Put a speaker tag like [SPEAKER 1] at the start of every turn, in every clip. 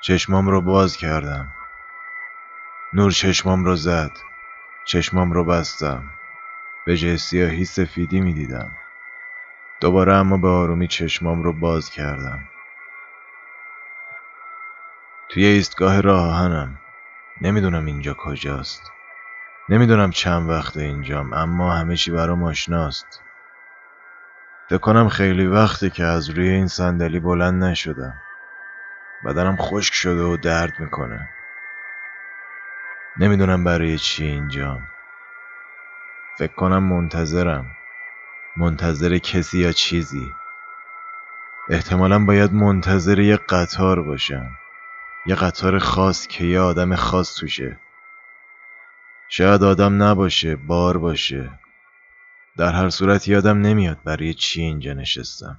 [SPEAKER 1] چشمام رو باز کردم. نور چشمام رو زد. چشمام رو بستم. به جای سیاهی سفیدی می‌دیدم. دوباره اما به آرومی چشمام رو باز کردم. توی ایستگاه راه آهنم. نمی‌دونم اینجا کجاست. نمی‌دونم چند وقت اینجام اما همه چی برام آشناست. فکر کنم خیلی وقته که از روی این صندلی بلند نشدم. بدنم خشک شده و درد می‌کنه. نمی‌دونم برای چی اینجام. فکر کنم منتظرم. منتظر کسی یا چیزی. احتمالا باید منتظر یه قطار باشم. یه قطار خاص که یه آدم خاص توشه. شاید آدم نباشه بار باشه. در هر صورت یادم نمیاد برای چی اینجا نشستم.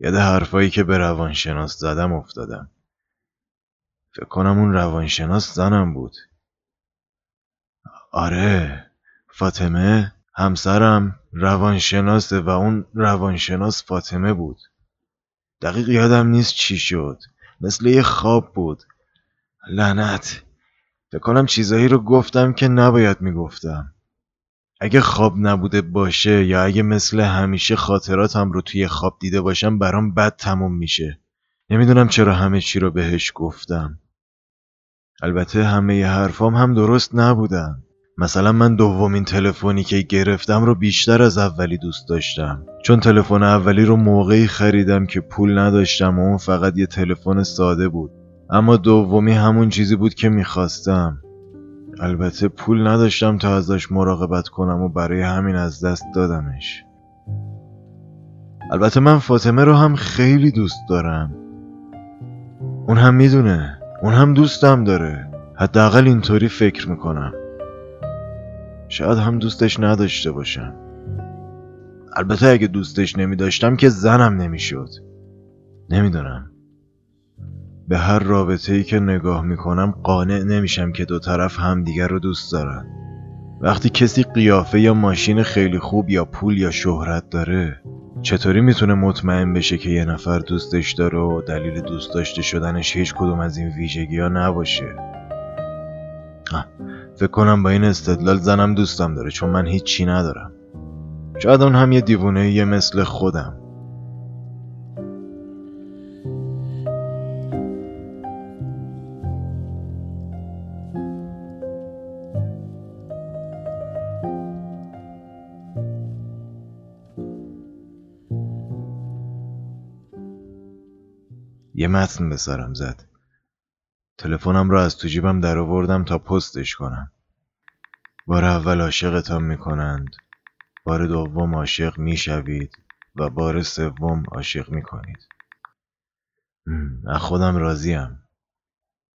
[SPEAKER 1] یاد حرفایی که به روانشناس زدم افتادم. فکر کنم اون روانشناس زنم بود. آره فاطمه همسرم روانشناسه و اون روانشناس فاطمه بود. دقیق یادم نیست چی شد. مثل یه خواب بود. لعنت. فکر کنم چیزایی رو گفتم که نباید می‌گفتم. اگه خواب نبوده باشه یا اگه مثل همیشه خاطراتم رو توی خواب دیده باشم برام بد تموم میشه. نمی‌دونم چرا همه چی رو بهش گفتم. البته همه حرفام هم درست نبودن. مثلا من دومین تلفنی که گرفتم رو بیشتر از اولی دوست داشتم. چون تلفن اولی رو موقعی خریدم که پول نداشتم و اون فقط یه تلفن ساده بود. اما دومی همون چیزی بود که می‌خواستم. البته پول نداشتم تا ازش مراقبت کنم و برای همین از دست دادمش. البته من فاطمه رو هم خیلی دوست دارم. اون هم می‌دونه. اون هم دوستم داره. حداقل اینطوری فکر می‌کنم. شاید هم دوستش نداشته باشم. البته اگه دوستش نمی داشتم که زنم نمی‌شد. نمی‌دونم. به هر رابطه ای که نگاه می‌کنم قانع نمیشم که دو طرف همدیگر رو دوست دارن. وقتی کسی قیافه یا ماشین خیلی خوب یا پول یا شهرت داره چطوری می‌تونه مطمئن بشه که یه نفر دوستش داره و دلیل دوست داشته شدنش هیچ کدوم از این ویژگی ها نباشه فکر کنم با این استدلال زنم دوستم داره چون من هیچی ندارم. شاید اون هم یه دیوونه یه مثل خودم. یه متن به سرم زد. تلفنم رو از تو جیبم در آوردم تا پستش کنم. بار اول عاشقتان می‌کنند. بار دوم عاشق می‌شوید و بار سوم عاشق می‌کنید. از خودم راضیم.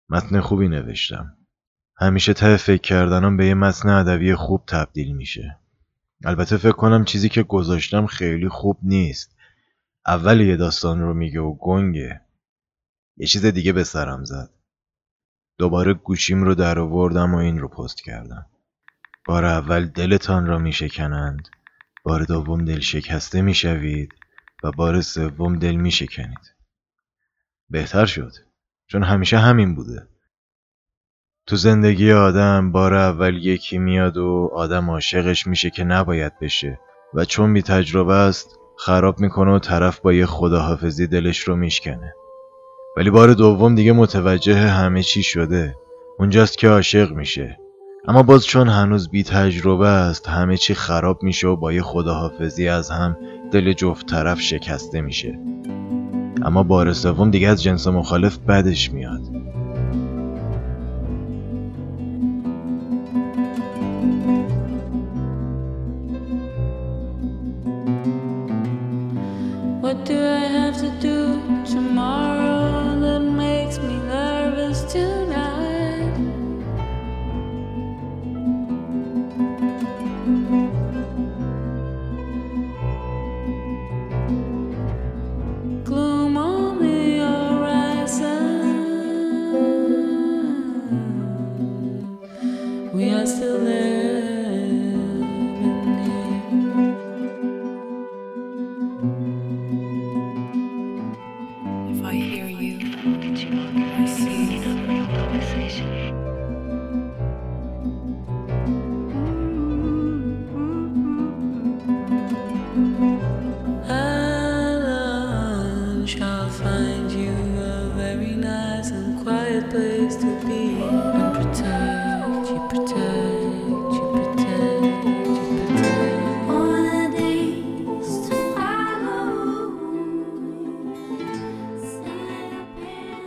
[SPEAKER 1] متن خوبی نوشتم. همیشه ته فکر کردنم به یه متن ادبی خوب تبدیل میشه. البته فکر کنم چیزی که گذاشتم خیلی خوب نیست. اول یه داستان رو میگه و گنگه. یه چیز دیگه به سرم زد. دوباره گوشیم رو در آوردم و این رو پست کردم. بار اول دلتان را می شکنند بار دوم دل شکسته می شوید و بار سوم دل می شکنید بهتر شد چون همیشه همین بوده. تو زندگی آدم بار اول یکی میاد و آدم عاشقش میشه که نباید بشه و چون بی تجربه است خراب می‌کنه و طرف با یه خداحافظی دلش رو میشکنه. ولی بار دوم دیگه متوجه همه چی شده. اونجاست که عاشق میشه. اما باز چون هنوز بی تجربه است همه چی خراب میشه و با یه خداحافظی از هم دل جفت طرف شکسته میشه. اما بار سوم دیگه از جنس مخالف بدش میاد.
[SPEAKER 2] What do I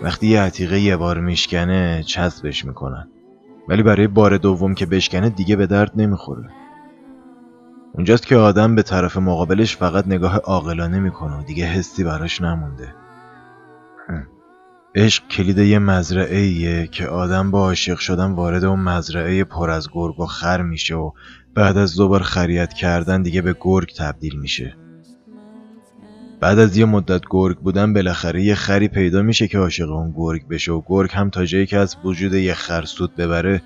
[SPEAKER 1] وقتی یه عتیقه یه بار میشکنه چسبش می‌کنن. ولی برای بار دوم که بشکنه دیگه به درد نمی‌خوره. اونجاست که آدم به طرف مقابلش فقط نگاه عاقلانه می‌کنه و دیگه حسی براش نمونده. عشق کلید یه مزرعه ایه که آدم با عاشق شدن وارد اون مزرعه پر از گرگ و خر میشه و بعد از دوبار خریت کردن دیگه به گرگ تبدیل میشه. بعد از یه مدت گرگ بودن بالاخره یه خری پیدا میشه که عاشق اون گرگ بشه و گرگ هم تا جایی که از وجود یه خر سود ببره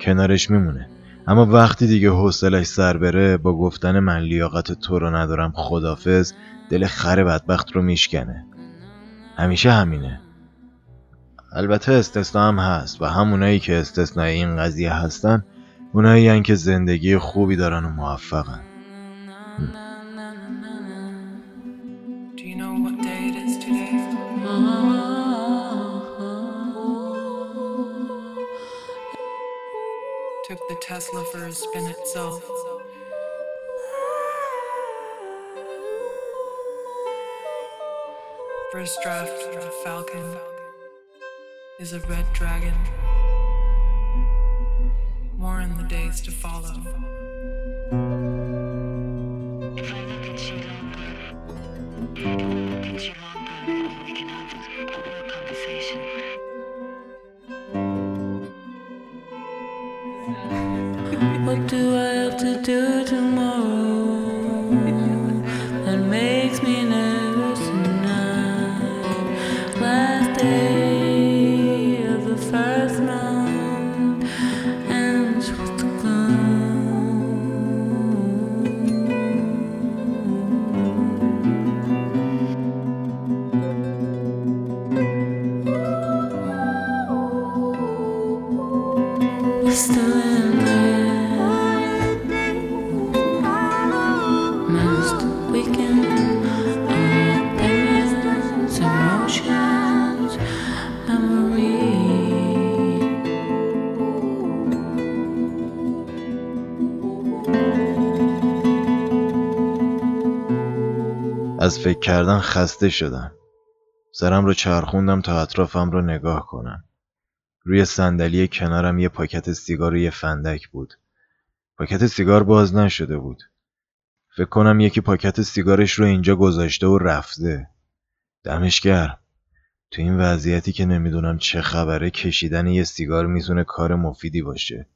[SPEAKER 1] کنارش میمونه. اما وقتی دیگه حوصلش سر بره با گفتن من لیاقت تو رو ندارم خدافز دل خر بدبخت رو میشکنه. همیشه همینه. البته استثنا هم هست و همونایی که استثناء این قضیه هستن اونایی هستن که زندگی خوبی دارن و موفقن
[SPEAKER 3] First draft of Falcon. Falcon. Is a red dragon. More in the days to follow.
[SPEAKER 4] If I look at you
[SPEAKER 1] از فکر کردن خسته شدم. سرم رو چرخوندم تا اطرافم رو نگاه کنم روی صندلی کنارم یه پاکت سیگار و یه فندک بود. پاکت سیگار باز نشده بود. فکر کنم یکی پاکت سیگارش رو اینجا گذاشته و رفته. دمش گرم. تو این وضعیتی که نمی‌دونم چه خبره کشیدن یه سیگار می‌تونه کار مفیدی باشه.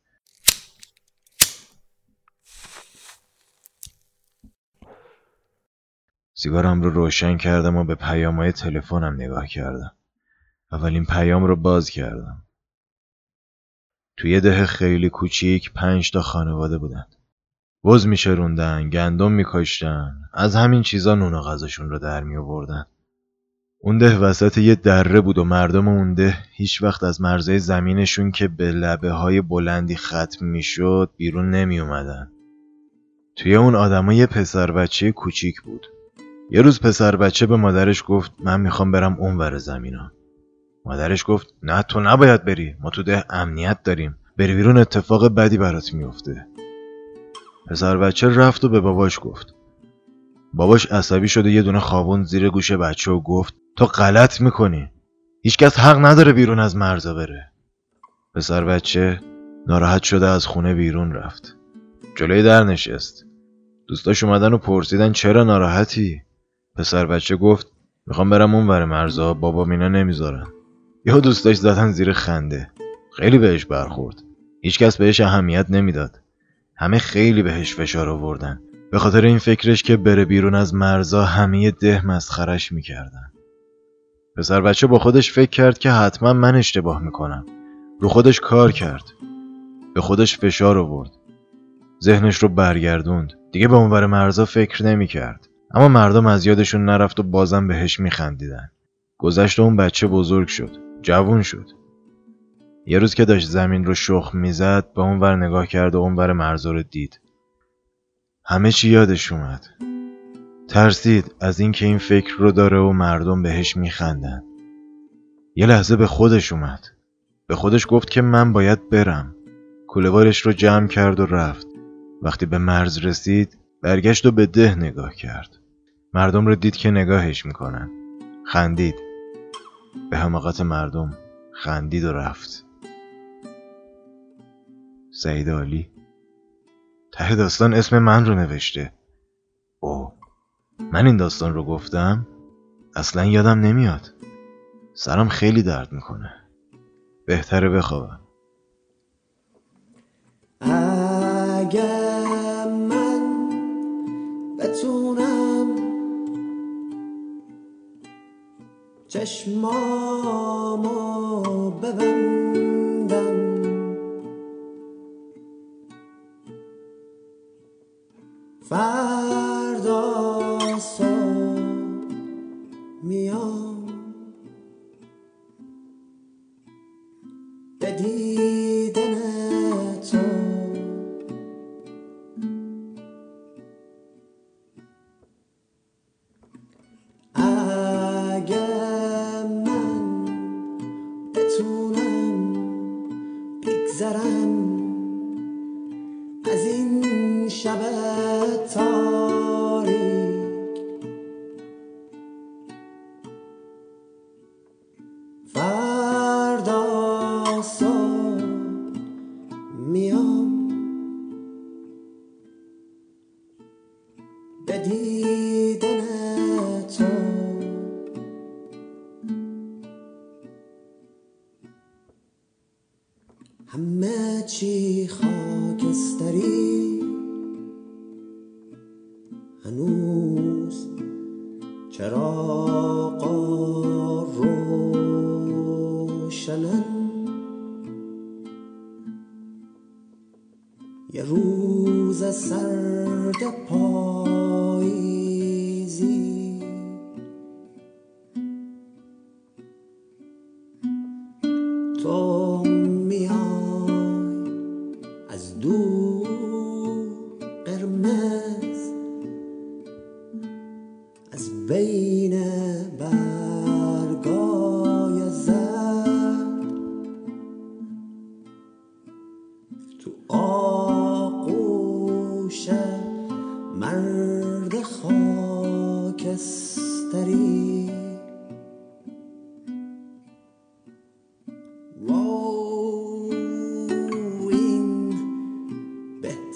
[SPEAKER 1] سیگارم رو روشن کردم و به پیامهای تلفنم نگاه کردم. اولین پیام رو باز کردم. توی ده خیلی کوچیک پنج تا خانواده بودن. بز میشروندن گندم میکاشتن از همین چیزا نون و غذاشون رو در می آوردن اون ده وسط یه دره بود و مردم اون ده هیچ وقت از مرزهای زمینشون که به لبه های بلندی ختم می‌شد بیرون نمی اومدن. توی اون آدما یه پسر بچه کوچیک بود. یه روز پسر بچه به مادرش گفت من می‌خوام برم اونور زمینا. مادرش گفت نه تو نباید بری ما تو ده امنیت داریم. بری بیرون اتفاق بدی برات میفته. پسر بچه رفت و به باباش گفت. باباش عصبی شده یه دونه خوابون زیر گوش بچه و گفت تو غلط می‌کنی. هیچکس حق نداره بیرون از مرزا بره. پسر بچه ناراحت شده از خونه بیرون رفت. جلوی در نشست. دوستاش اومدن و پرسیدن چرا ناراحتی؟ پسر بچه گفت می‌خوام برم اون ور مرزا بابا مینا نمی‌ذارن. یهو دوستاش زدن زیر خنده. خیلی بهش برخورد. هیچکس بهش اهمیت نمی‌داد. همه خیلی بهش فشار آوردن. به خاطر این فکرش که بره بیرون از مرزا همه ده مسخرش می‌کردن. پسر بچه با خودش فکر کرد که حتما من اشتباه می‌کنم. رو خودش کار کرد. به خودش فشار آورد. ذهنش رو برگردوند. دیگه به اونور مرزا فکر نمی‌کرد. اما مردم از یادشون نرفت و بازم بهش میخندیدن. گذشت اون بچه بزرگ شد. جوون شد. یه روز که داشت زمین رو شخ می‌زد به اون ور نگاه کرد و اون ور مرزا رو دید. همه چی یادش اومد. ترسید از اینکه این فکر رو داره و مردم بهش میخندن. یه لحظه به خودش اومد. به خودش گفت که من باید برم. کولهوارش رو جمع کرد و رفت. وقتی به مرز رسید برگشت و به ده نگاه کرد. مردم رو دید که نگاهش می‌کنن خندید. به حماقت مردم خندید و رفت. سعید عالی. ته داستان اسم من رو نوشته. او من این داستان رو گفتم اصلا یادم نمیاد. سرم خیلی درد می‌کنه. بهتره بخوابم.
[SPEAKER 5] چشمامو ببندم. فردا این شب تاریک. فردا صبح میام. به دیدن تو. همه چی خاکستری. دور قرمز. از بین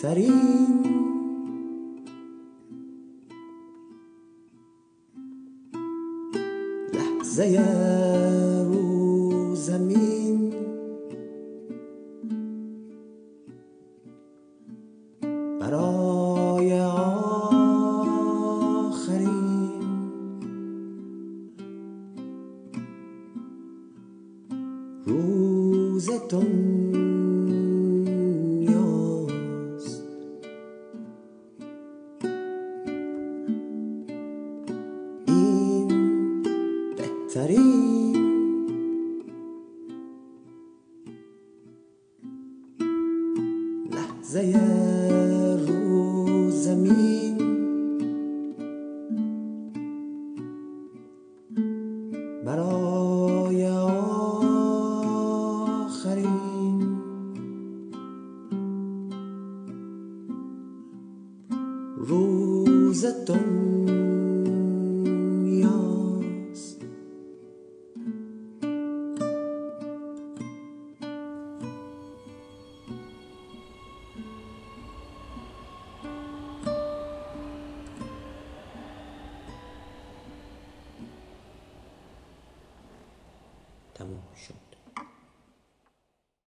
[SPEAKER 5] ثرين يا روز